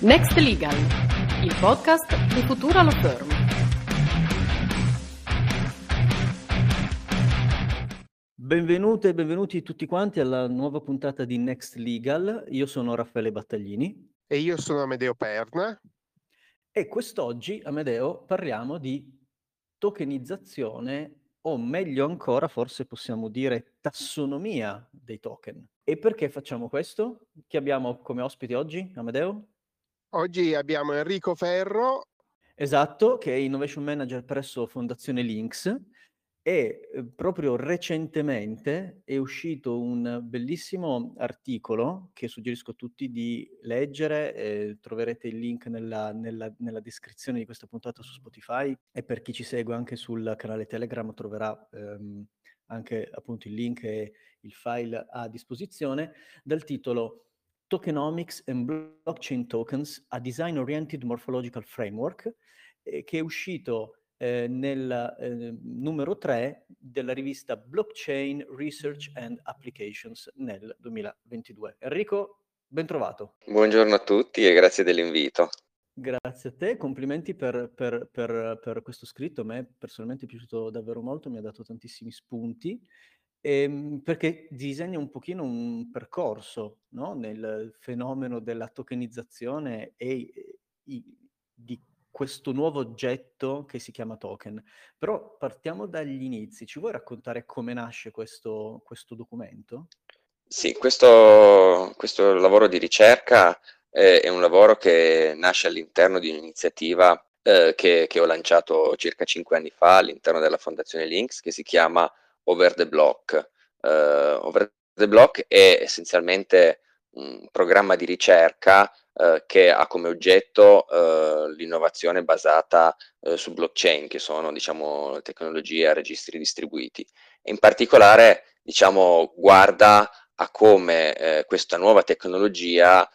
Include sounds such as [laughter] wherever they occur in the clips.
Next Legal, il podcast di Futura Law Firm. Benvenute e benvenuti tutti quanti alla nuova puntata di Next Legal. Io sono Raffaele Battaglini. E io sono Amedeo Perna. E quest'oggi, Amedeo, parliamo di tokenizzazione o meglio ancora, forse possiamo dire tassonomia dei token. E perché facciamo questo? Chi abbiamo come ospiti oggi, Amedeo? Oggi abbiamo Enrico Ferro. Esatto, che è Innovation Manager presso Fondazione Links e eh, proprio recentemente è uscito un bellissimo articolo che suggerisco a tutti di leggere, eh, troverete il link nella, nella, nella, descrizione di questa puntata su Spotify e per chi ci segue anche sul canale Telegram troverà ehm, anche appunto il link e il file a disposizione, dal titolo Tokenomics and Blockchain Tokens, a Design Oriented Morphological Framework, eh, che è uscito eh, nel eh, numero 3 della rivista Blockchain Research and Applications nel 2022. Enrico, ben trovato. Buongiorno a tutti e grazie dell'invito. Grazie a te, complimenti per, per, per, per, questo scritto, a me personalmente è piaciuto davvero molto, mi ha dato tantissimi spunti, ehm, perché disegna un pochino un percorso no? nel fenomeno della tokenizzazione e, e di questo nuovo oggetto che si chiama token. Però partiamo dagli inizi. Ci vuoi raccontare come nasce questo, questo documento? Sì, questo, questo, lavoro di ricerca eh, è un lavoro che nasce all'interno di un'iniziativa eh, che, che, ho lanciato circa cinque anni fa all'interno della Fondazione Links che si chiama Over the Block. Uh, Over the Block è essenzialmente un programma di ricerca eh, che ha come oggetto eh, l'innovazione basata su blockchain, che sono diciamo, tecnologie a registri distribuiti. In particolare diciamo, guarda a come questa nuova tecnologia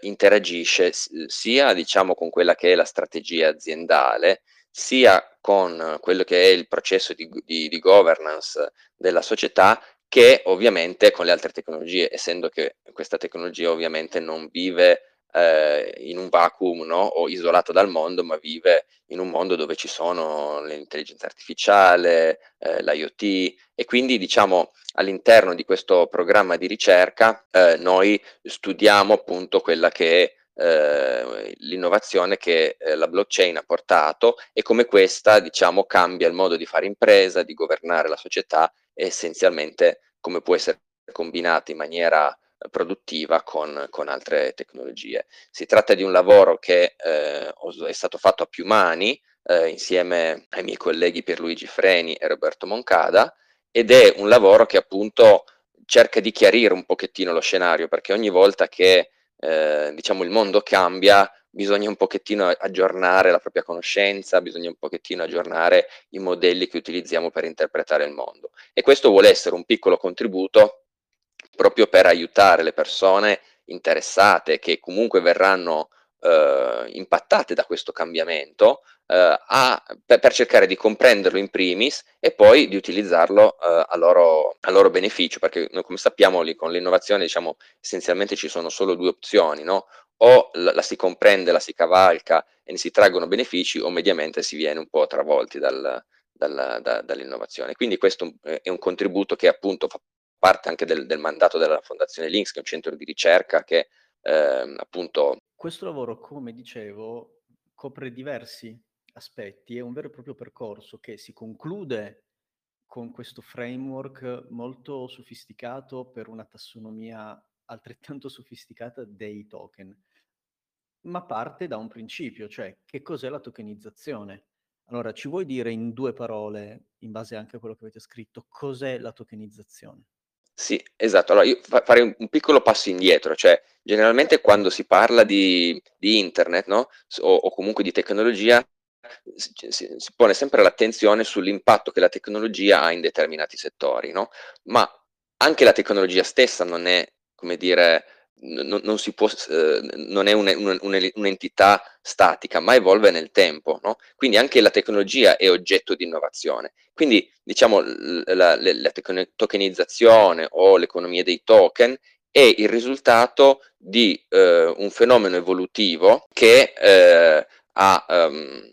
interagisce sia diciamo, con quella che è la strategia aziendale, sia con quello che è il processo di, di, di governance della società che ovviamente con le altre tecnologie, essendo che questa tecnologia ovviamente non vive eh, in un vacuum no? o isolato dal mondo, ma vive in un mondo dove ci sono l'intelligenza artificiale, eh, l'IoT e quindi diciamo all'interno di questo programma di ricerca eh, noi studiamo appunto quella che è eh, l'innovazione che eh, la blockchain ha portato e come questa diciamo cambia il modo di fare impresa, di governare la società e essenzialmente come può essere combinata in maniera produttiva con, con, altre tecnologie. Si tratta di un lavoro che eh, è stato fatto a più mani eh, insieme ai miei colleghi Pierluigi Freni e Roberto Moncada ed è un lavoro che appunto cerca di chiarire un pochettino lo scenario perché ogni volta che eh, diciamo il mondo cambia bisogna un pochettino aggiornare la propria conoscenza, bisogna un pochettino aggiornare i modelli che utilizziamo per interpretare il mondo. E questo vuole essere un piccolo contributo proprio per aiutare le persone interessate che comunque verranno eh, impattate da questo cambiamento eh, a, per, cercare di comprenderlo in primis e poi di utilizzarlo eh, a, loro, a, loro, beneficio, perché noi come sappiamo lì, con l'innovazione diciamo essenzialmente ci sono solo due opzioni, no? o la, la, si comprende, la si cavalca e ne si traggono benefici o mediamente si viene un po' travolti dal, dal, da, dall'innovazione. Quindi questo è un contributo che appunto fa parte anche del, del, mandato della Fondazione Links, che è un centro di ricerca che eh, appunto... Questo lavoro, come dicevo, copre diversi aspetti, è un vero e proprio percorso che si conclude con questo framework molto sofisticato per una tassonomia altrettanto [laughs] sofisticata dei token, ma parte da un principio, cioè che cos'è la tokenizzazione? Allora, ci vuoi dire in due parole, in base anche a quello che avete scritto, cos'è la tokenizzazione? Sì, esatto. Allora io fa farei un piccolo passo indietro, cioè generalmente quando si parla di di internet, no, o o comunque di tecnologia, si si pone sempre l'attenzione sull'impatto che la tecnologia ha in determinati settori, no, ma anche la tecnologia stessa non è, come dire non, non, può, eh, non è un'entità statica, ma evolve nel tempo, no? Quindi anche la tecnologia è oggetto di innovazione. Quindi diciamo la, la, la tokenizzazione o l'economia dei token è il risultato di eh, un fenomeno evolutivo che eh, ha, um,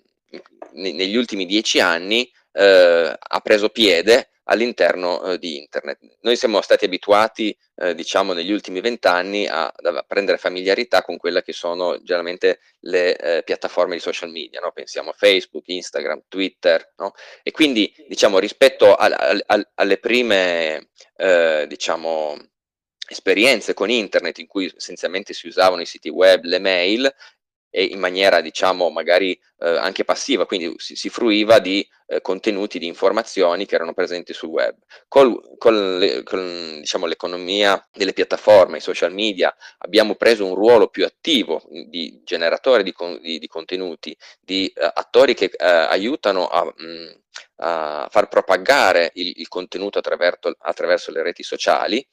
negli ultimi dieci anni eh, ha preso piede all'interno eh, di internet. Noi siamo stati abituati, eh, diciamo, negli ultimi vent'anni a, a, prendere familiarità con quelle che sono generalmente le eh, piattaforme di social media, no? pensiamo a Facebook, Instagram, Twitter, no? e quindi, diciamo, rispetto a, a, alle prime, eh, diciamo, esperienze con internet in cui essenzialmente si usavano i siti web, le mail, e in maniera diciamo magari eh, anche passiva, quindi si, si fruiva di eh, contenuti, di informazioni che erano presenti sul web. Col, con, le, con diciamo, l'economia delle piattaforme, i social media, abbiamo preso un ruolo più attivo di generatore di, di, di contenuti, di uh, attori che uh, aiutano a, mh, mm, a, far propagare il, il contenuto attraverso, attraverso le reti sociali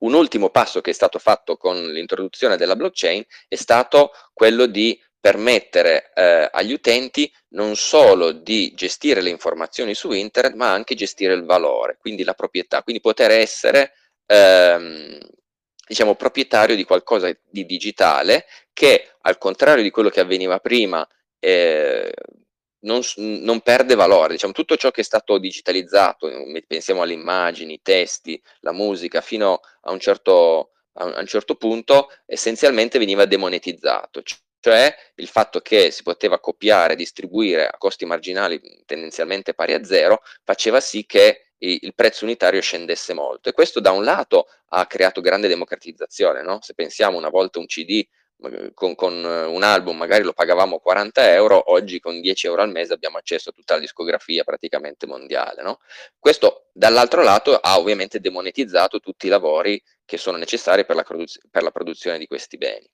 un ultimo passo che è stato fatto con l'introduzione della blockchain è stato quello di permettere eh, agli utenti non solo di gestire le informazioni su internet, ma anche gestire il valore, quindi la proprietà, quindi poter essere ehm, diciamo proprietario di qualcosa di digitale che al contrario di quello che avveniva prima eh, non, non, perde valore, diciamo, tutto ciò che è stato digitalizzato, pensiamo alle immagini, i testi, la musica, fino a un certo, a un certo punto, essenzialmente veniva demonetizzato, cioè il fatto che si poteva copiare distribuire a costi marginali tendenzialmente pari a zero, faceva sì che il prezzo unitario scendesse molto. E questo da un lato ha creato grande democratizzazione, no? se pensiamo una volta un CD con, con, eh, un album magari lo pagavamo 40 euro, oggi con 10 euro al mese abbiamo accesso a tutta la discografia praticamente mondiale. No? Questo dall'altro lato ha ovviamente demonetizzato tutti i lavori che sono necessari per la, per la produzione di questi beni.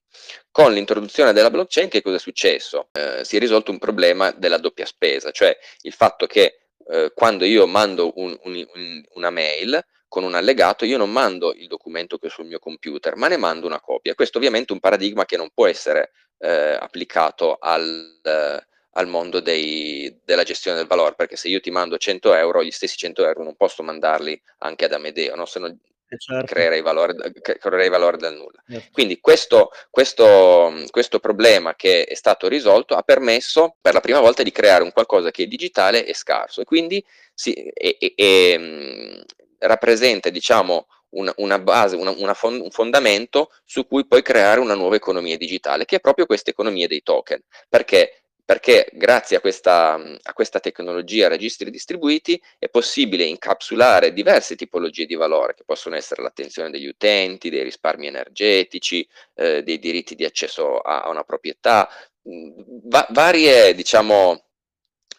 Con l'introduzione della blockchain che cosa è successo? Eh, si è risolto un problema della doppia spesa, cioè il fatto che eh, quando io mando un, un, un, una mail con un allegato, io non mando il documento che è sul mio computer, ma ne mando una copia. Questo ovviamente è un paradigma che non può essere eh, applicato al, eh, al mondo dei, della gestione del valore, perché se io ti mando 100 euro, gli stessi 100 euro non posso mandarli anche ad Amedeo, no? se no eh, certo. creerei, valore, creerei valore dal nulla. Certo. Quindi questo, questo, questo problema che è stato risolto ha permesso per la prima volta di creare un qualcosa che è digitale e scarso e quindi si, e, e, e, rappresenta diciamo, una, una base, una, una fond un fondamento su cui poi creare una nuova economia digitale, che è proprio questa economia dei token. Perché? Perché grazie a questa, a questa tecnologia registri distribuiti è possibile incapsulare diverse tipologie di valore, che possono essere l'attenzione degli utenti, dei risparmi energetici, eh, dei diritti di accesso a, a una proprietà, va varie diciamo,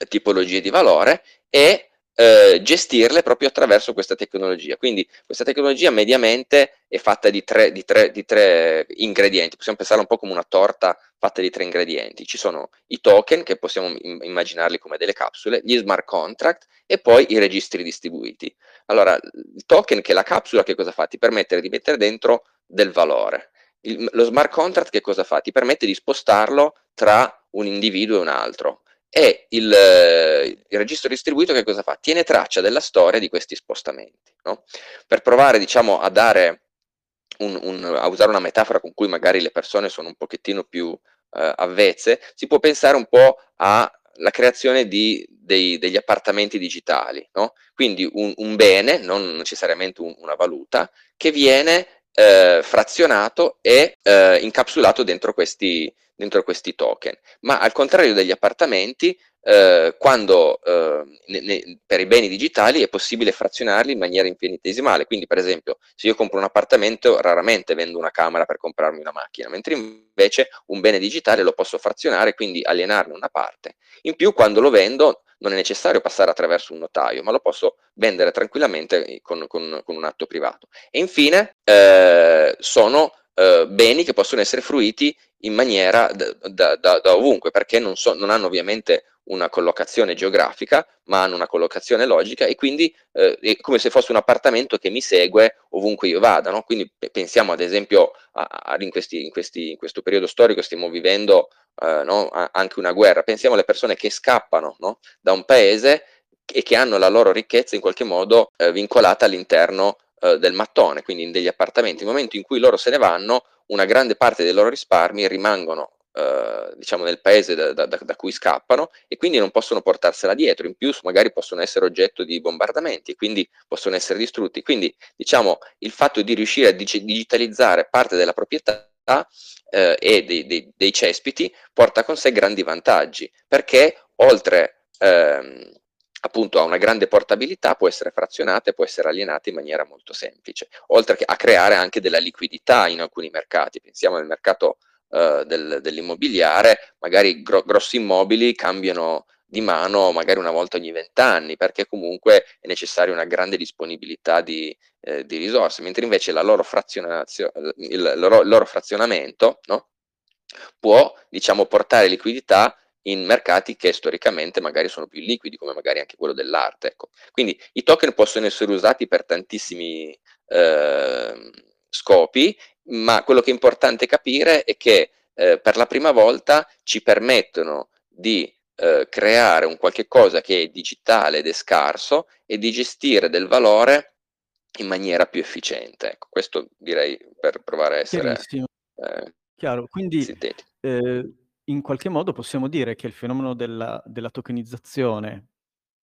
tipologie di valore e eh, gestirle proprio attraverso questa tecnologia. Quindi questa tecnologia mediamente è fatta di tre, di, tre, di tre, ingredienti, possiamo pensarla un po' come una torta fatta di tre ingredienti. Ci sono i token, che possiamo immaginarli come delle capsule, gli smart contract e poi i registri distribuiti. Allora, il token, che è la capsula, che cosa fa? Ti permette di mettere dentro del valore. Il, lo smart contract che cosa fa? Ti permette di spostarlo tra un individuo e un altro e il, il, registro distribuito che cosa fa? Tiene traccia della storia di questi spostamenti. No? Per provare diciamo, a, un, un, a usare una metafora con cui magari le persone sono un pochettino più eh, avvezze, si può pensare un po' alla creazione di, dei, degli appartamenti digitali. No? Quindi un, un, bene, non necessariamente una valuta, che viene eh, frazionato e eh, incapsulato dentro questi, dentro questi token. Ma al contrario degli appartamenti, eh, quando eh, ne, ne, per i beni digitali è possibile frazionarli in maniera infinitesimale. Quindi, per esempio, se io compro un appartamento, raramente vendo una camera per comprarmi una macchina, mentre invece un bene digitale lo posso frazionare, quindi alienarne una parte. In più, quando lo vendo, non è necessario passare attraverso un notaio, ma lo posso vendere tranquillamente con, con, con un atto privato. E infine, eh, sono eh, beni che possono essere fruiti in maniera da, da, da ovunque, perché non, so, non, hanno ovviamente una collocazione geografica, ma hanno una collocazione logica e quindi eh, è come se fosse un appartamento che mi segue ovunque io vada. No? Quindi pensiamo ad esempio a, a, in, questi, in, questi, in, questo periodo storico stiamo vivendo eh, no? anche una guerra, pensiamo alle persone che scappano no? da un paese e che hanno la loro ricchezza in qualche modo eh, vincolata all'interno eh, del mattone, quindi in degli appartamenti. Nel momento in cui loro se ne vanno, una grande parte dei loro risparmi rimangono eh, diciamo nel paese da, da, da, cui scappano e quindi non possono portarsela dietro, in più magari possono essere oggetto di bombardamenti e quindi possono essere distrutti. Quindi diciamo il fatto di riuscire a digitalizzare parte della proprietà eh, e dei, dei, dei, cespiti porta con sé grandi vantaggi perché oltre ehm, appunto a una grande portabilità può essere frazionata e può essere alienata in maniera molto semplice, oltre a creare anche della liquidità in alcuni mercati. Pensiamo al mercato eh, del, dell'immobiliare, magari gro- grossi immobili cambiano di mano magari una volta ogni vent'anni, perché comunque è necessaria una grande disponibilità di, eh, di risorse, mentre invece la loro il loro, il loro frazionamento no? può diciamo, portare liquidità in mercati che storicamente magari sono più liquidi, come magari anche quello dell'arte. Ecco. Quindi i token possono essere usati per tantissimi eh, scopi ma quello che è importante capire è che eh, per la prima volta ci permettono di eh, creare un qualche cosa che è digitale ed è scarso e di gestire del valore in maniera più efficiente. Ecco, questo direi per provare a essere eh, chiaro. Quindi eh, in qualche modo possiamo dire che il fenomeno della, della tokenizzazione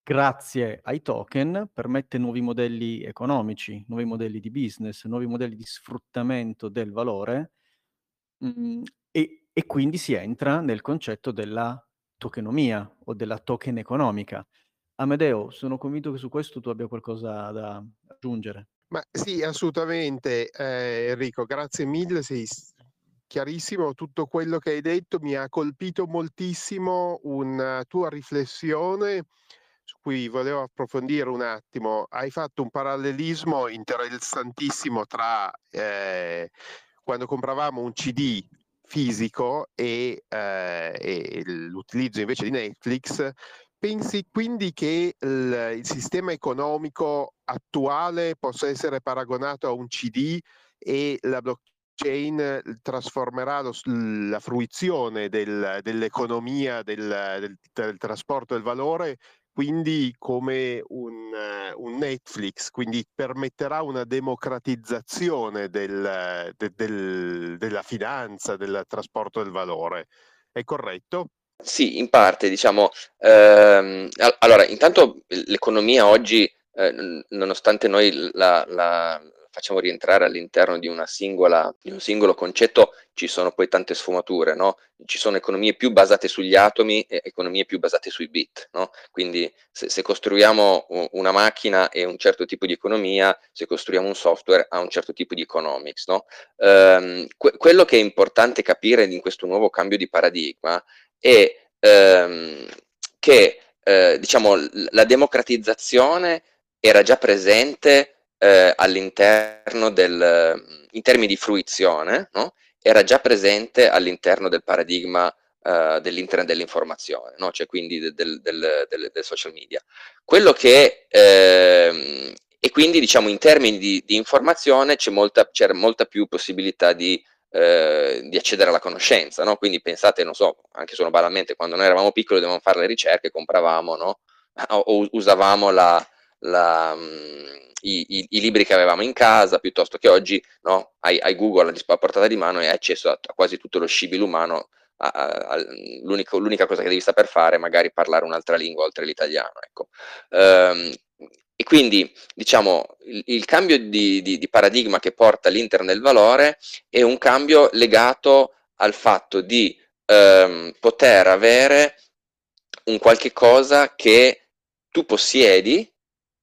grazie ai token, permette nuovi modelli economici, nuovi modelli di business, nuovi modelli di sfruttamento del valore mh, e, e, quindi si entra nel concetto della tokenomia o della token economica. Amedeo, sono convinto che su questo tu abbia qualcosa da aggiungere. Ma sì, assolutamente eh, Enrico, grazie mille, sei chiarissimo tutto quello che hai detto, mi ha colpito moltissimo una tua riflessione su cui volevo approfondire un attimo. Hai fatto un parallelismo interessantissimo tra eh, quando compravamo un CD fisico e, eh, e l'utilizzo invece di Netflix. Pensi quindi che il, il sistema economico attuale possa essere paragonato a un CD e la blockchain trasformerà lo, la fruizione del, dell'economia del, del, del, trasporto del valore quindi come un, un, Netflix, quindi permetterà una democratizzazione del, de, del, della finanza, del trasporto del valore. È corretto? Sì, in parte, diciamo. Ehm, allora, intanto l'economia oggi, eh, nonostante noi la, la, facciamo rientrare all'interno di, singola, di un singolo concetto, ci sono poi tante sfumature, no? Ci sono economie più basate sugli atomi e economie più basate sui bit, no? Quindi se, se costruiamo una macchina e un certo tipo di economia, se costruiamo un software ha un certo tipo di economics, no? Ehm, que- quello che è importante capire in questo nuovo cambio di paradigma è ehm, che eh, diciamo, la democratizzazione era già presente eh, all'interno del, in termini di fruizione, no? era già presente all'interno del paradigma uh, dell'internet dell'informazione, no? cioè quindi del, del, del, del, social media. Quello che, eh, e quindi diciamo in termini di, di informazione c'è molta, c'era molta più possibilità di, eh, di accedere alla conoscenza, no? quindi pensate, non so, anche solo banalmente, quando noi eravamo piccoli dovevamo fare le ricerche, compravamo no? [laughs] o usavamo la, la, mm, i, i, i, libri che avevamo in casa, piuttosto che oggi no, hai, hai, Google a portata di mano e hai accesso a, a quasi tutto lo scibile umano. A, a, l'unica, cosa che devi saper fare è magari parlare un'altra lingua oltre l'italiano. Ecco. Um, e quindi diciamo il, il cambio di, di, di, paradigma che porta l'internet del valore è un cambio legato al fatto di um, poter avere un qualche cosa che tu possiedi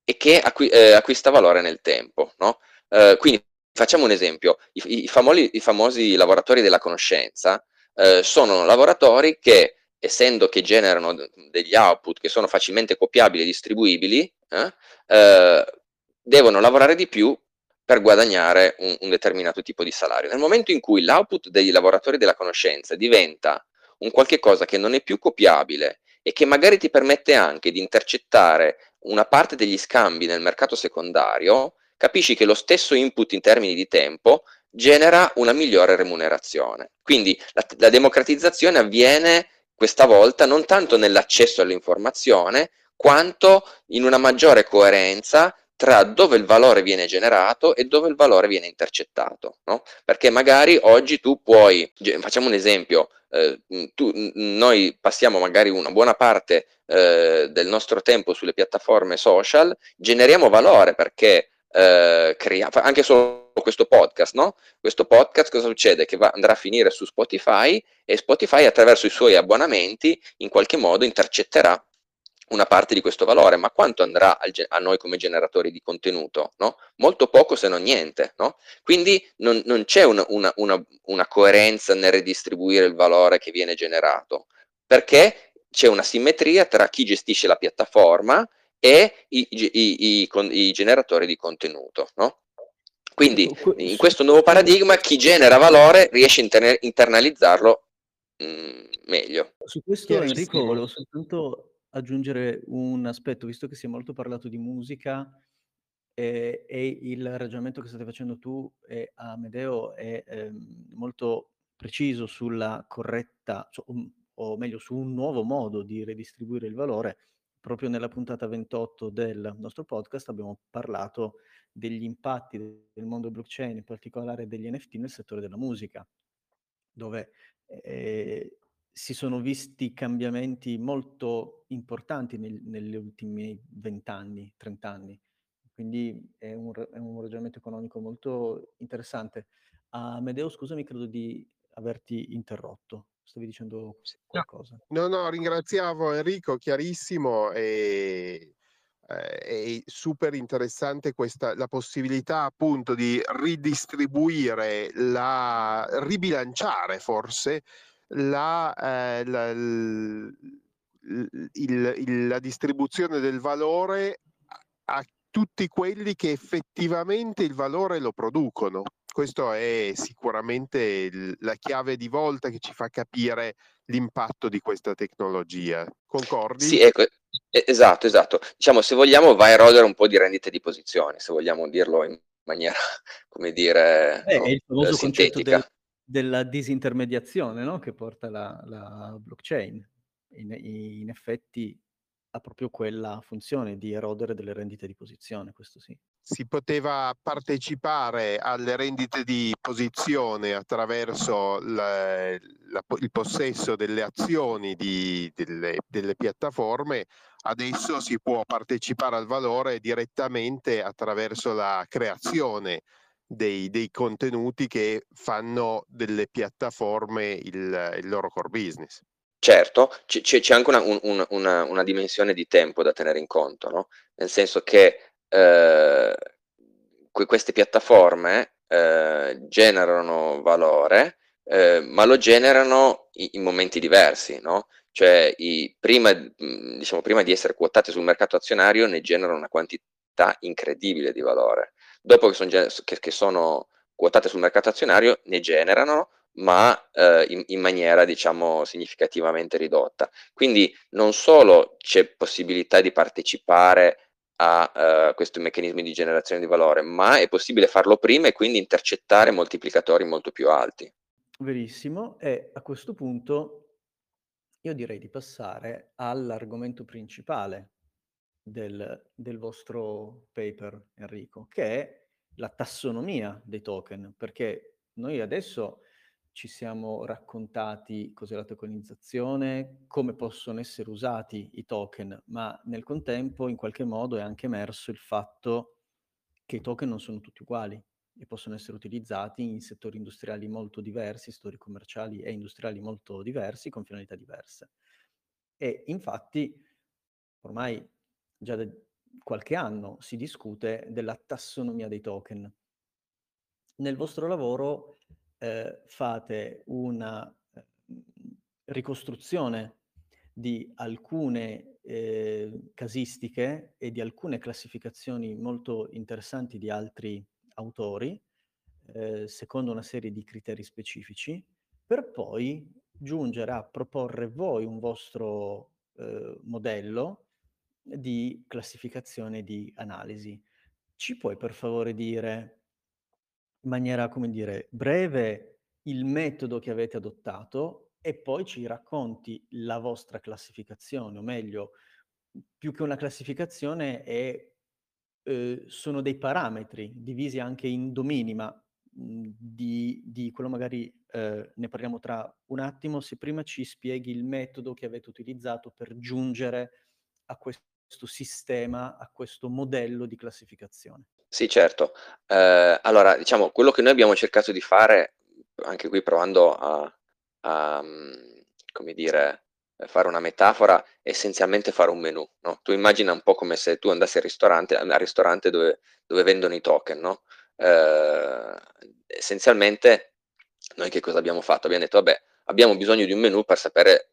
e che acqui- eh, acquista valore nel tempo. No? Eh, quindi facciamo un esempio, I, i, famosi, i famosi, lavoratori della conoscenza eh, sono lavoratori che, essendo che generano degli output che sono facilmente copiabili e distribuibili, eh, eh, devono lavorare di più per guadagnare un, un determinato tipo di salario. Nel momento in cui l'output dei lavoratori della conoscenza diventa un qualche cosa che non è più copiabile e che magari ti permette anche di intercettare una parte degli scambi nel mercato secondario, capisci che lo stesso input in termini di tempo genera una migliore remunerazione. Quindi la, la democratizzazione avviene questa volta non tanto nell'accesso all'informazione, quanto in una maggiore coerenza tra dove il valore viene generato e dove il valore viene intercettato, no? Perché magari oggi tu puoi, facciamo un esempio, eh, tu, noi passiamo magari una buona parte eh, del nostro tempo sulle piattaforme social, generiamo valore perché eh, creiamo, anche solo questo podcast, no? Questo podcast cosa succede? Che va, andrà a finire su Spotify e Spotify attraverso i suoi abbonamenti in qualche modo intercetterà una parte di questo valore, ma quanto andrà al, a noi come generatori di contenuto? No? Molto poco se non niente. No? Quindi non, non c'è una, una, una, una, coerenza nel ridistribuire il valore che viene generato, perché c'è una simmetria tra chi gestisce la piattaforma e i, i, i, i generatori di contenuto. No? Quindi in questo nuovo paradigma chi genera valore riesce a inter- internalizzarlo mh, mm, meglio. Su questo Enrico volevo soltanto aggiungere un aspetto, visto che si è molto parlato di musica eh, e il ragionamento che state facendo tu e Amedeo è eh, molto preciso sulla corretta, cioè, o meglio su un nuovo modo di redistribuire il valore. Proprio nella puntata 28 del nostro podcast abbiamo parlato degli impatti del mondo blockchain, in particolare degli NFT nel settore della musica, dove eh, si sono visti cambiamenti molto importanti nel, negli ultimi vent'anni, trent'anni. Quindi è un, è un, ragionamento economico molto interessante. Amedeo, scusami, credo di averti interrotto. Stavi dicendo qualcosa. No, no, ringraziavo Enrico, chiarissimo e eh, è super interessante questa, la possibilità appunto di ridistribuire, la, ribilanciare forse la, eh, la, il, il, la distribuzione del valore a tutti quelli che effettivamente il valore lo producono. Questa è sicuramente la chiave di volta che ci fa capire l'impatto di questa tecnologia. Concordi? Sì, ecco, esatto, esatto. Diciamo, se vogliamo va a erodere un po' di rendite di posizione, se vogliamo dirlo in maniera, [laughs] come dire, eh, no, è il famoso sintetica. Del, della disintermediazione no? che porta la, la blockchain. In, in, effetti ha proprio quella funzione di erodere delle rendite di posizione, questo sì. Si poteva partecipare alle rendite di posizione attraverso la, la, il possesso delle azioni di, delle, delle piattaforme, adesso si può partecipare al valore direttamente attraverso la creazione dei, dei, contenuti che fanno delle piattaforme il, il loro core business. Certo, c- c'è anche una, un, una, una, dimensione di tempo da tenere in conto, no? nel senso che eh, queste piattaforme eh, generano valore, eh, ma lo generano in, in momenti diversi, no? cioè i, prima, diciamo, prima di essere quotate sul mercato azionario ne generano una quantità incredibile di valore dopo che, son, che, che sono quotate sul mercato azionario ne generano, ma eh, in, in, maniera diciamo significativamente ridotta. Quindi non solo c'è possibilità di partecipare a uh, questi meccanismi di generazione di valore, ma è possibile farlo prima e quindi intercettare moltiplicatori molto più alti. Verissimo, e a questo punto io direi di passare all'argomento principale del, del vostro paper, Enrico, che è la tassonomia dei token, perché noi adesso ci siamo raccontati cos'è la tokenizzazione, come possono essere usati i token, ma nel contempo in qualche modo è anche emerso il fatto che i token non sono tutti uguali e possono essere utilizzati in settori industriali molto diversi, settori commerciali e industriali molto diversi, con finalità diverse. E infatti ormai già da qualche anno si discute della tassonomia dei token. Nel vostro lavoro eh, fate una eh, ricostruzione di alcune eh, casistiche e di alcune classificazioni molto interessanti di altri autori, eh, secondo una serie di criteri specifici, per poi giungere a proporre voi un vostro eh, modello di classificazione di analisi. Ci puoi per favore dire in maniera, come dire, breve il metodo che avete adottato e poi ci racconti la vostra classificazione, o meglio, più che una classificazione è eh, sono dei parametri divisi anche in domini, ma mh, di, di, quello magari eh, ne parliamo tra un attimo, se prima ci spieghi il metodo che avete utilizzato per giungere a questo sistema, a questo modello di classificazione. Sì, certo. Eh, allora, diciamo, quello che noi abbiamo cercato di fare, anche qui provando a, a come dire, fare una metafora, è essenzialmente fare un menu. No? Tu immagina un po' come se tu andassi al ristorante, al ristorante dove, dove vendono i token. No? Eh, essenzialmente, noi che cosa abbiamo fatto? Abbiamo detto, vabbè, abbiamo bisogno di un menu per sapere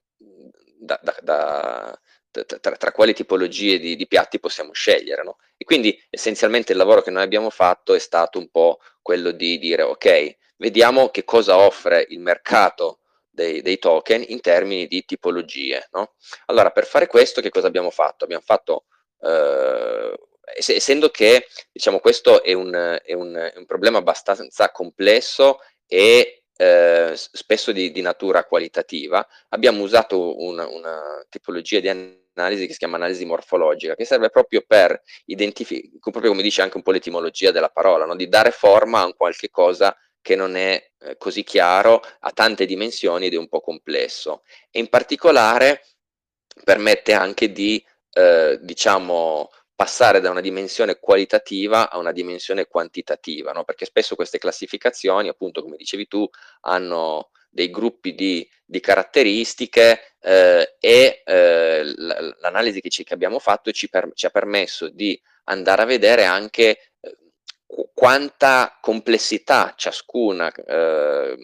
da, da, da, tra, tra, quali tipologie di, di, piatti possiamo scegliere. No? E quindi essenzialmente il lavoro che noi abbiamo fatto è stato un po' quello di dire, ok, vediamo che cosa offre il mercato dei, dei token in termini di tipologie. No? Allora, per fare questo, che cosa abbiamo fatto? Abbiamo fatto, eh, essendo che diciamo, questo è un, è, un, è un, problema abbastanza complesso e eh, spesso di, di, natura qualitativa, abbiamo usato una, una tipologia di analisi che si chiama analisi morfologica, che serve proprio per identificare, proprio come dice anche un po' l'etimologia della parola, no? di dare forma a un qualche cosa che non è eh, così chiaro, ha tante dimensioni ed è un po' complesso. E in particolare permette anche di, eh, diciamo, passare da una dimensione qualitativa a una dimensione quantitativa, no? perché spesso queste classificazioni, appunto come dicevi tu, hanno dei gruppi di, di caratteristiche eh, e eh, l'analisi che, che, abbiamo fatto ci, per, ci, ha permesso di andare a vedere anche quanta complessità ciascuna, eh,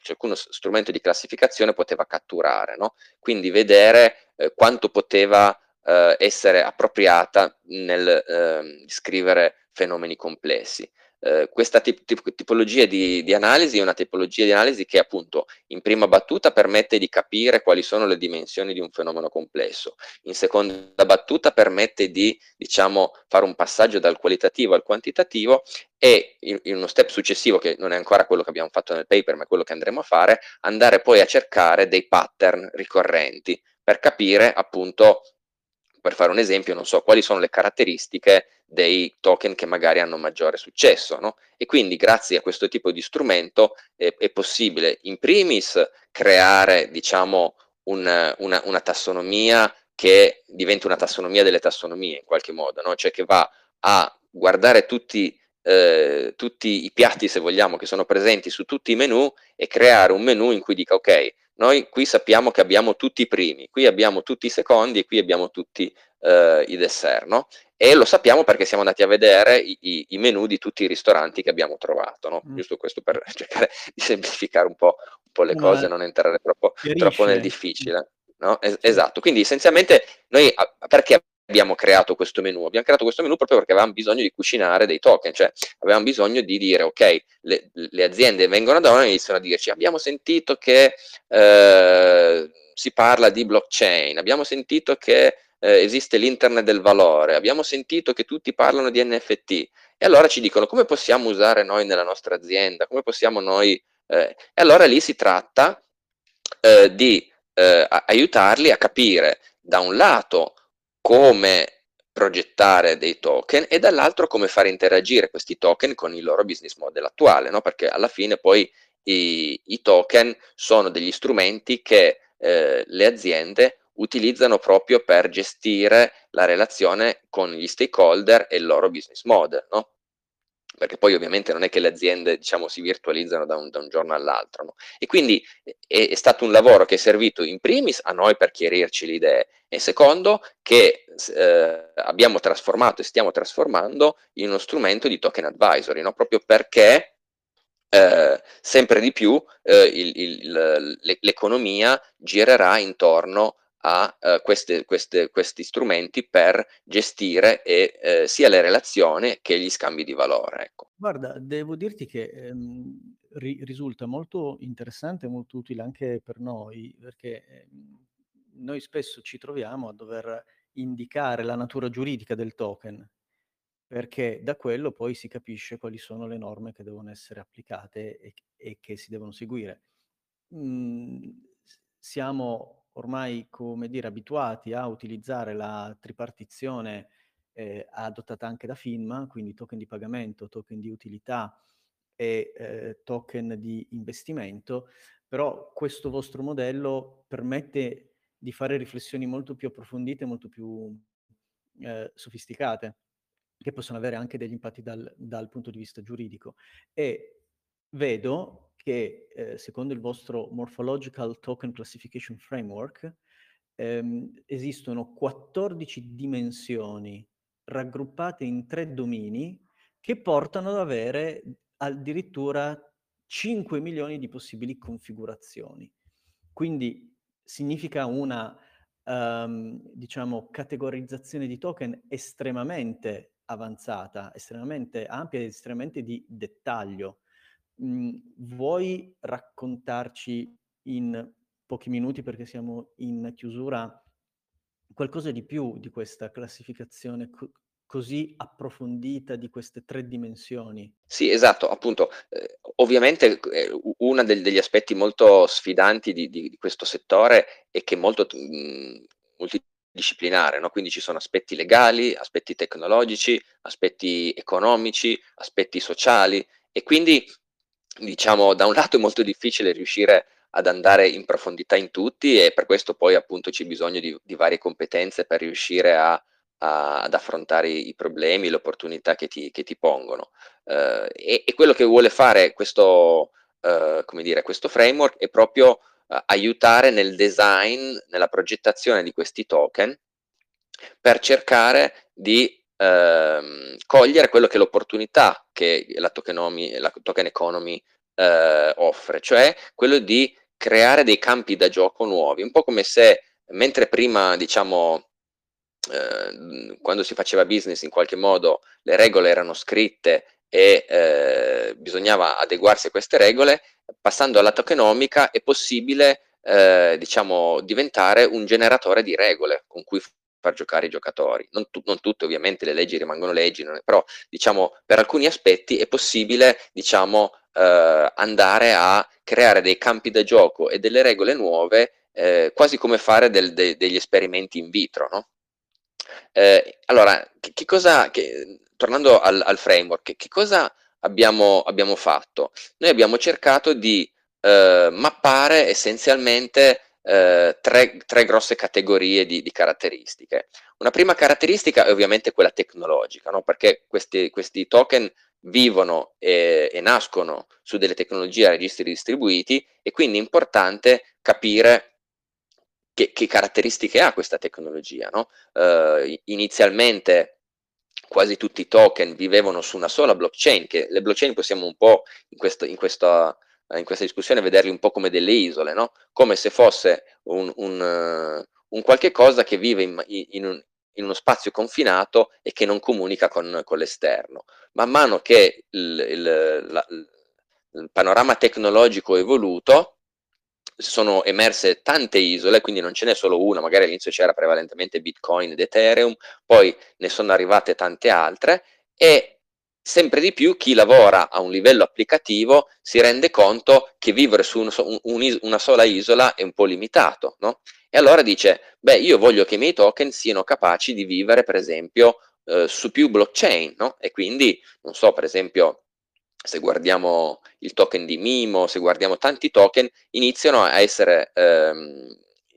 ciascuno strumento di classificazione poteva catturare, no? quindi vedere eh, quanto poteva eh, essere appropriata nel ehm, scrivere fenomeni complessi. Eh, questa tip tip tipologia di, di, analisi è una tipologia di analisi che appunto in prima battuta permette di capire quali sono le dimensioni di un fenomeno complesso, in seconda battuta permette di diciamo fare un passaggio dal qualitativo al quantitativo e in, in uno step successivo che non è ancora quello che abbiamo fatto nel paper ma è quello che andremo a fare, andare poi a cercare dei pattern ricorrenti per capire appunto per fare un esempio, non so quali sono le caratteristiche dei token che magari hanno maggiore successo, no? E quindi grazie a questo tipo di strumento eh, è possibile in primis creare, diciamo, un, una, una, tassonomia che diventa una tassonomia delle tassonomie in qualche modo, no? Cioè che va a guardare tutti eh, tutti i piatti, se vogliamo, che sono presenti su tutti i menu e creare un menu in cui dica ok, noi qui sappiamo che abbiamo tutti i primi, qui abbiamo tutti i secondi e qui abbiamo tutti eh, i dessert, no? E lo sappiamo perché siamo andati a vedere i, i, i menu di tutti i ristoranti che abbiamo trovato, no? Mm. Giusto questo per [laughs] cercare di semplificare un po', un po le cose, non entrare troppo, troppo nel difficile. No? Es esatto, quindi essenzialmente noi perché abbiamo creato questo menu? Abbiamo creato questo menu proprio perché avevamo bisogno di cucinare dei token, cioè avevamo bisogno di dire ok, le, le aziende vengono da noi e iniziano a dirci abbiamo sentito che eh, si parla di blockchain, abbiamo sentito che eh, esiste l'internet del valore, abbiamo sentito che tutti parlano di NFT e allora ci dicono come possiamo usare noi nella nostra azienda, come possiamo noi... Eh, e allora lì si tratta eh, di eh, aiutarli a capire da un lato come progettare dei token e dall'altro come fare interagire questi token con il loro business model attuale, no? perché alla fine poi i, i token sono degli strumenti che eh, le aziende utilizzano proprio per gestire la relazione con gli stakeholder e il loro business model, no? Perché poi ovviamente non è che le aziende diciamo, si virtualizzano da un, da un giorno all'altro. No? E quindi è, è, stato un lavoro che è servito in primis a noi per chiarirci le idee e secondo che eh, abbiamo trasformato e stiamo trasformando in uno strumento di token advisory, no? proprio perché eh, sempre di più eh, l'economia girerà intorno a uh, queste, queste, questi strumenti per gestire e, eh, sia le relazioni che gli scambi di valore. Ecco. Guarda, devo dirti che ehm, ri- risulta molto interessante e molto utile anche per noi, perché ehm, noi spesso ci troviamo a dover indicare la natura giuridica del token, perché da quello poi si capisce quali sono le norme che devono essere applicate e, e che si devono seguire. Mm, siamo ormai, come dire, abituati a utilizzare la tripartizione eh, adottata anche da FINMA, quindi token di pagamento, token di utilità e eh, token di investimento, però questo vostro modello permette di fare riflessioni molto più approfondite, molto più eh, sofisticate, che possono avere anche degli impatti dal, dal punto di vista giuridico. E vedo che eh, secondo il vostro Morphological Token Classification Framework ehm, esistono 14 dimensioni raggruppate in tre domini che portano ad avere addirittura 5 milioni di possibili configurazioni. Quindi significa una, um, diciamo, categorizzazione di token estremamente avanzata, estremamente ampia ed estremamente di dettaglio. Mm, vuoi raccontarci in pochi minuti, perché siamo in chiusura, qualcosa di più di questa classificazione co- così approfondita di queste tre dimensioni. Sì, esatto, appunto, eh, ovviamente eh, uno degli aspetti molto sfidanti di, di, di, questo settore è che è molto mh, mm, multidisciplinare, no? quindi ci sono aspetti legali, aspetti tecnologici, aspetti economici, aspetti sociali e quindi diciamo da un lato è molto difficile riuscire ad andare in profondità in tutti e per questo poi appunto c'è bisogno di, di varie competenze per riuscire a, a, ad affrontare i problemi, le opportunità che ti, che ti pongono. Uh, e, e, quello che vuole fare questo, uh, come dire, questo framework è proprio uh, aiutare nel design, nella progettazione di questi token per cercare di ehm, cogliere quello che è l'opportunità che la, la token economy eh, offre, cioè quello di creare dei campi da gioco nuovi, un po' come se mentre prima, diciamo, eh, quando si faceva business in qualche modo le regole erano scritte e eh, bisognava adeguarsi a queste regole, passando alla tokenomica è possibile eh, diciamo, diventare un generatore di regole con cui far giocare i giocatori. Non, tu, non tutte ovviamente le leggi rimangono leggi, è, però diciamo, per alcuni aspetti è possibile diciamo, eh, andare a creare dei campi da gioco e delle regole nuove, eh, quasi come fare del, de, degli esperimenti in vitro. No? Eh, allora, che, che cosa, che, tornando al, al framework, che, cosa abbiamo, abbiamo, fatto? Noi abbiamo cercato di eh, mappare essenzialmente eh, tre, tre, grosse categorie di, di, caratteristiche. Una prima caratteristica è ovviamente quella tecnologica, no? perché questi, questi token vivono e, e, nascono su delle tecnologie a registri distribuiti e quindi è importante capire che, che caratteristiche ha questa tecnologia. No? Uh, inizialmente quasi tutti i token vivevano su una sola blockchain, che le blockchain possiamo un po' in, questo, in, questa, in questa, discussione vederli un po' come delle isole, no? come se fosse un, un, uh, un qualche cosa che vive in, in, un, in uno spazio confinato e che non comunica con, con l'esterno. Man mano che il, il, la, il panorama tecnologico è evoluto, sono emerse tante isole, quindi non ce n'è solo una, magari all'inizio c'era prevalentemente Bitcoin ed Ethereum, poi ne sono arrivate tante altre e sempre di più chi lavora a un livello applicativo si rende conto che vivere su un, un, una sola isola è un po' limitato, no? E allora dice, beh, io voglio che i miei token siano capaci di vivere, per esempio, eh, su più blockchain, no? E quindi, non so, per esempio, se guardiamo il token di Mimo, se guardiamo tanti token, iniziano a essere ehm,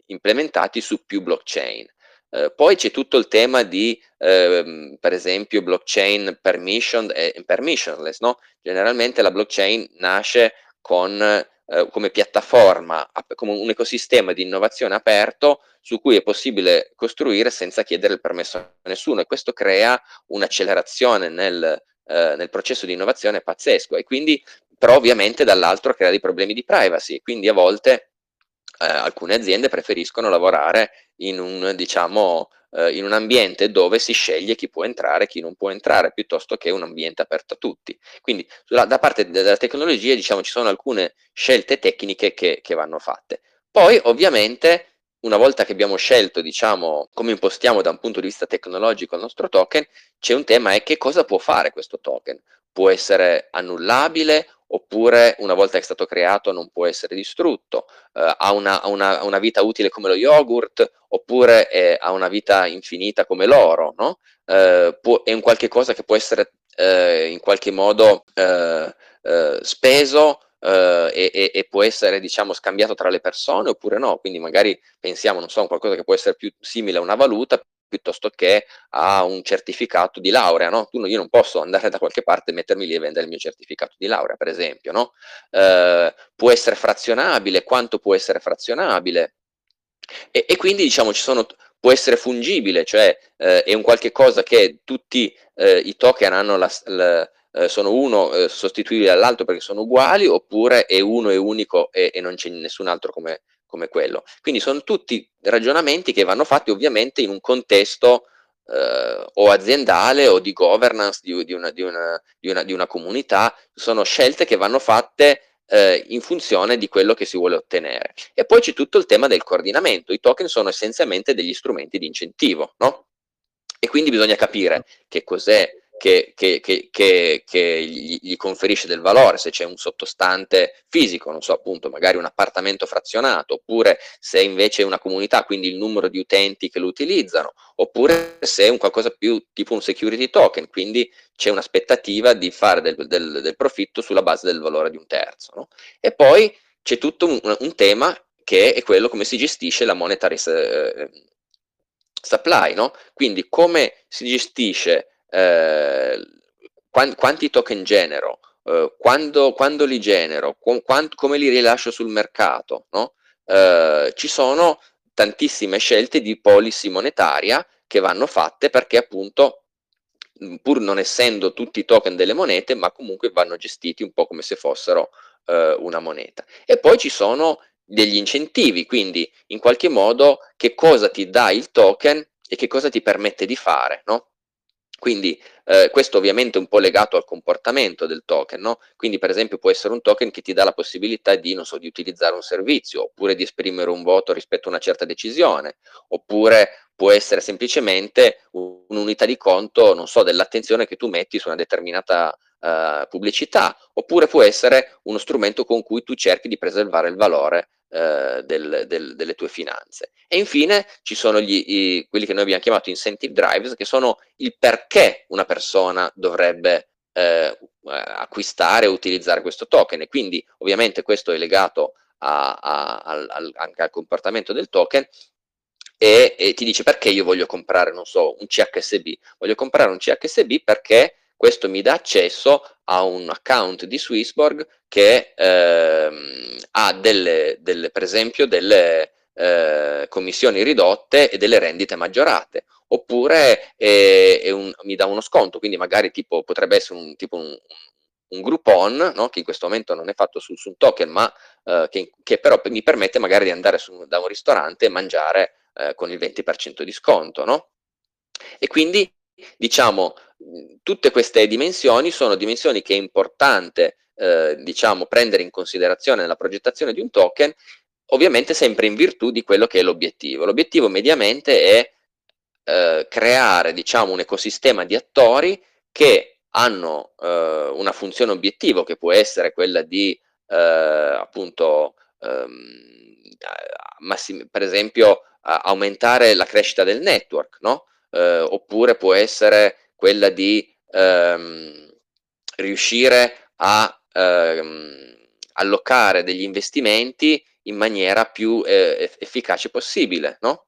implementati su più blockchain. Eh, poi c'è tutto il tema di, ehm, per esempio, blockchain permissioned e permissionless. No? Generalmente la blockchain nasce con, eh, come piattaforma, come un ecosistema di innovazione aperto su cui è possibile costruire senza chiedere il permesso a nessuno e questo crea un'accelerazione nel, eh, nel processo di innovazione pazzesco e quindi però ovviamente dall'altro crea dei problemi di privacy, quindi a volte eh, alcune aziende preferiscono lavorare in un, diciamo, eh, in un ambiente dove si sceglie chi può entrare e chi non può entrare, piuttosto che un ambiente aperto a tutti. Quindi la, da parte della tecnologia diciamo, ci sono alcune scelte tecniche che, che vanno fatte. Poi ovviamente una volta che abbiamo scelto, diciamo, come impostiamo da un punto di vista tecnologico il nostro token, c'è un tema è che cosa può fare questo token. Può essere annullabile oppure una volta che è stato creato non può essere distrutto, eh, ha, una, una, una, vita utile come lo yogurt oppure eh, ha una vita infinita come l'oro, no? eh, può, è un qualche cosa che può essere eh, in qualche modo eh, eh, speso e, e, e, può essere diciamo scambiato tra le persone oppure no quindi magari pensiamo non so a qualcosa che può essere più simile a una valuta piuttosto che a un certificato di laurea no? io non posso andare da qualche parte e mettermi lì e vendere il mio certificato di laurea per esempio no? uh, può essere frazionabile quanto può essere frazionabile e, e quindi diciamo ci sono può essere fungibile, cioè eh, è un qualche cosa che tutti eh, i token hanno la, la, eh, sono uno eh, sostituibile all'altro perché sono uguali, oppure è uno e unico e, e non c'è nessun altro come, come, quello. Quindi sono tutti ragionamenti che vanno fatti ovviamente in un contesto eh, o aziendale o di governance di, di, una, di, una, una, di una comunità, sono scelte che vanno fatte eh, in funzione di quello che si vuole ottenere. E poi c'è tutto il tema del coordinamento. I token sono essenzialmente degli strumenti di incentivo, no? E quindi bisogna capire che cos'è che, che, che, che gli, gli, conferisce del valore, se c'è un sottostante fisico, non so appunto, magari un appartamento frazionato, oppure se invece è una comunità, quindi il numero di utenti che lo utilizzano, oppure se è un qualcosa più tipo un security token, quindi c'è un'aspettativa di fare del, del, del, profitto sulla base del valore di un terzo. No? E poi c'è tutto un, un, tema che è quello come si gestisce la monetary eh, supply, no? quindi come si gestisce eh, quanti token genero, eh, quando, quando, li genero, quant, come li rilascio sul mercato, no? eh, ci sono tantissime scelte di policy monetaria che vanno fatte perché appunto pur non essendo tutti i token delle monete, ma comunque vanno gestiti un po' come se fossero eh, una moneta. E poi ci sono degli incentivi, quindi in qualche modo che cosa ti dà il token e che cosa ti permette di fare, no? Quindi eh, questo ovviamente è un po' legato al comportamento del token, no? quindi per esempio può essere un token che ti dà la possibilità di, so, di utilizzare un servizio, oppure di esprimere un voto rispetto a una certa decisione, oppure può essere semplicemente un'unità di conto, non so, dell'attenzione che tu metti su una determinata uh, pubblicità, oppure può essere uno strumento con cui tu cerchi di preservare il valore eh, del, del, delle tue finanze. E infine ci sono gli, i, quelli che noi abbiamo chiamato incentive drives, che sono il perché una persona dovrebbe eh, acquistare o utilizzare questo token. E quindi ovviamente questo è legato a, a, al, anche al comportamento del token e, e, ti dice perché io voglio comprare, non so, un CHSB. Voglio comprare un CHSB perché questo mi dà accesso a un account di Swissborg che ehm, ha delle, delle, per esempio delle eh, commissioni ridotte e delle rendite maggiorate oppure è, è un, mi dà uno sconto quindi magari tipo, potrebbe essere un, tipo un, un Groupon no? che in questo momento non è fatto su, su un token ma eh, che, che, però mi permette magari di andare su, da un ristorante e mangiare eh, con il 20% di sconto no? e quindi diciamo tutte queste dimensioni sono dimensioni che è importante eh, diciamo, prendere in considerazione nella progettazione di un token, ovviamente sempre in virtù di quello che è l'obiettivo. L'obiettivo mediamente è eh, creare diciamo, un ecosistema di attori che hanno eh, una funzione obiettivo che può essere quella di eh, appunto ehm, per esempio aumentare la crescita del network, no? Eh, oppure può essere quella di ehm, riuscire a ehm, allocare degli investimenti in maniera più eh, efficace possibile, no?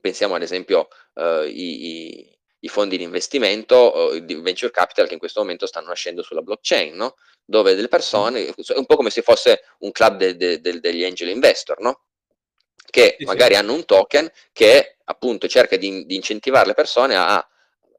Pensiamo ad esempio eh, i, i, fondi di investimento di venture capital che in questo momento stanno nascendo sulla blockchain, no? Dove delle persone, è un po' come se fosse un club de, de, de, degli angel investor, no? Che sì, magari sì. hanno un token che appunto cerca di, di incentivare le persone a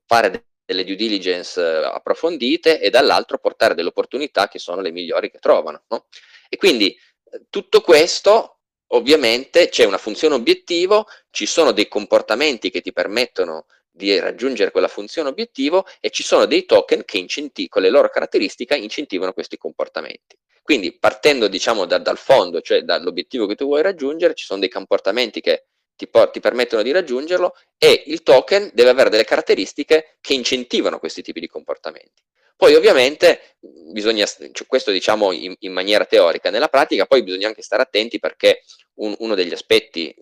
fare delle due diligence eh, approfondite e dall'altro portare delle opportunità che sono le migliori che trovano. No? E quindi eh, tutto questo ovviamente c'è una funzione obiettivo, ci sono dei comportamenti che ti permettono di raggiungere quella funzione obiettivo e ci sono dei token che con le loro caratteristiche incentivano questi comportamenti. Quindi partendo diciamo da, dal fondo, cioè dall'obiettivo che tu vuoi raggiungere, ci sono dei comportamenti che ti, ti, permettono di raggiungerlo e il token deve avere delle caratteristiche che incentivano questi tipi di comportamenti. Poi ovviamente bisogna, cioè questo diciamo in, in, maniera teorica, nella pratica poi bisogna anche stare attenti perché un, uno degli aspetti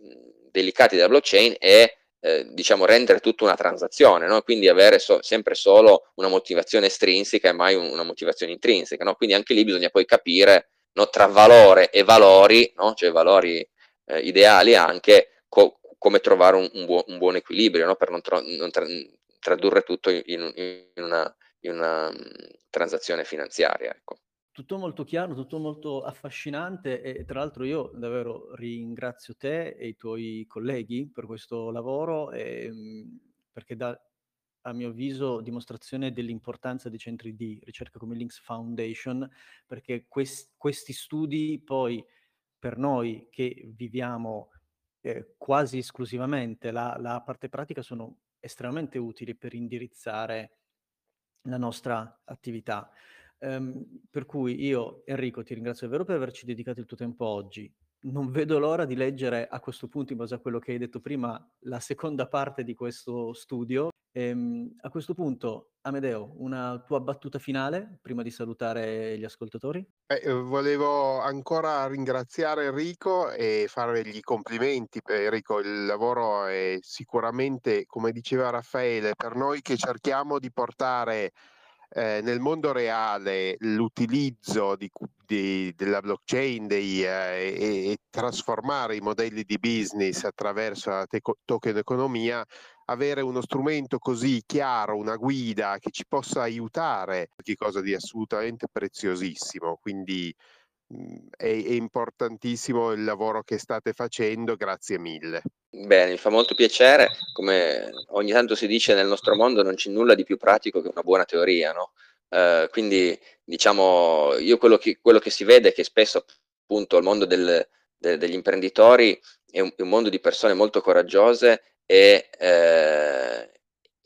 delicati della blockchain è eh, diciamo rendere tutta una transazione, no? quindi avere so- sempre solo una motivazione estrinseca e mai un- una motivazione intrinseca. No? Quindi anche lì bisogna poi capire no, tra valore e valori, cioè valori eh, ideali anche, co- come trovare un, un, buo- un, buon equilibrio per non, tro- non tra- tradurre tutto in, in, una, in una, mm, transazione finanziaria. Ecco. Tutto molto chiaro, tutto molto affascinante e tra l'altro io davvero ringrazio te e i tuoi colleghi per questo lavoro e, ehm, perché dà a mio avviso dimostrazione dell'importanza dei centri di ricerca come Links Foundation perché quest- questi studi poi per noi che viviamo eh, quasi esclusivamente la, la parte pratica sono estremamente utili per indirizzare la nostra attività. Um, per cui io, Enrico, ti ringrazio davvero per averci dedicato il tuo tempo oggi. Non vedo l'ora di leggere a questo punto, in base a quello che hai detto prima, la seconda parte di questo studio. Um, a questo punto, Amedeo, una tua battuta finale prima di salutare gli ascoltatori? Eh, volevo ancora ringraziare Enrico e fargli i complimenti. Enrico, il lavoro è sicuramente, come diceva Raffaele, per noi che cerchiamo di portare eh, nel mondo reale l'utilizzo di, di, della blockchain dei, eh, e, e, trasformare i modelli di business attraverso la te- token economia, avere uno strumento così chiaro, una guida che ci possa aiutare, è qualcosa di assolutamente preziosissimo. Quindi è, è importantissimo il lavoro che state facendo, grazie mille. Bene, mi fa molto piacere, come ogni tanto si dice nel nostro mondo non c'è nulla di più pratico che una buona teoria, no? Eh, quindi diciamo, io quello che, quello che, si vede è che spesso appunto il mondo del, de, degli imprenditori è un, è un, mondo di persone molto coraggiose e, eh,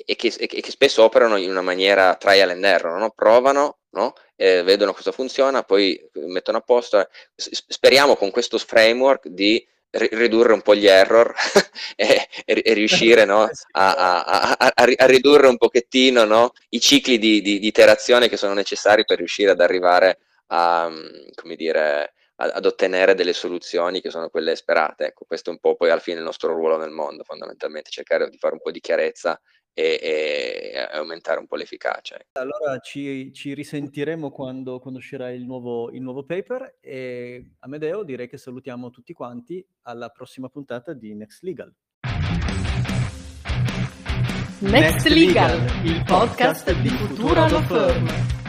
e, che, e, che, spesso operano in una maniera trial and error, no? provano, no? vedono cosa funziona, poi mettono a posto. Speriamo con questo framework di ridurre un po' gli error [laughs] e, e, riuscire no, [laughs] a, a, a, a, ridurre un pochettino no, i cicli di, di, di, iterazione che sono necessari per riuscire ad arrivare a, come dire, ad ottenere delle soluzioni che sono quelle sperate. Ecco, questo è un po' poi alla fine il nostro ruolo nel mondo, fondamentalmente, cercare di fare un po' di chiarezza e, e aumentare un po' l'efficacia. Allora ci, ci risentiremo quando, quando uscirà il nuovo, il nuovo, paper e Amedeo direi che salutiamo tutti quanti alla prossima puntata di Next Legal. Next Legal, il podcast di Futura Law Firm.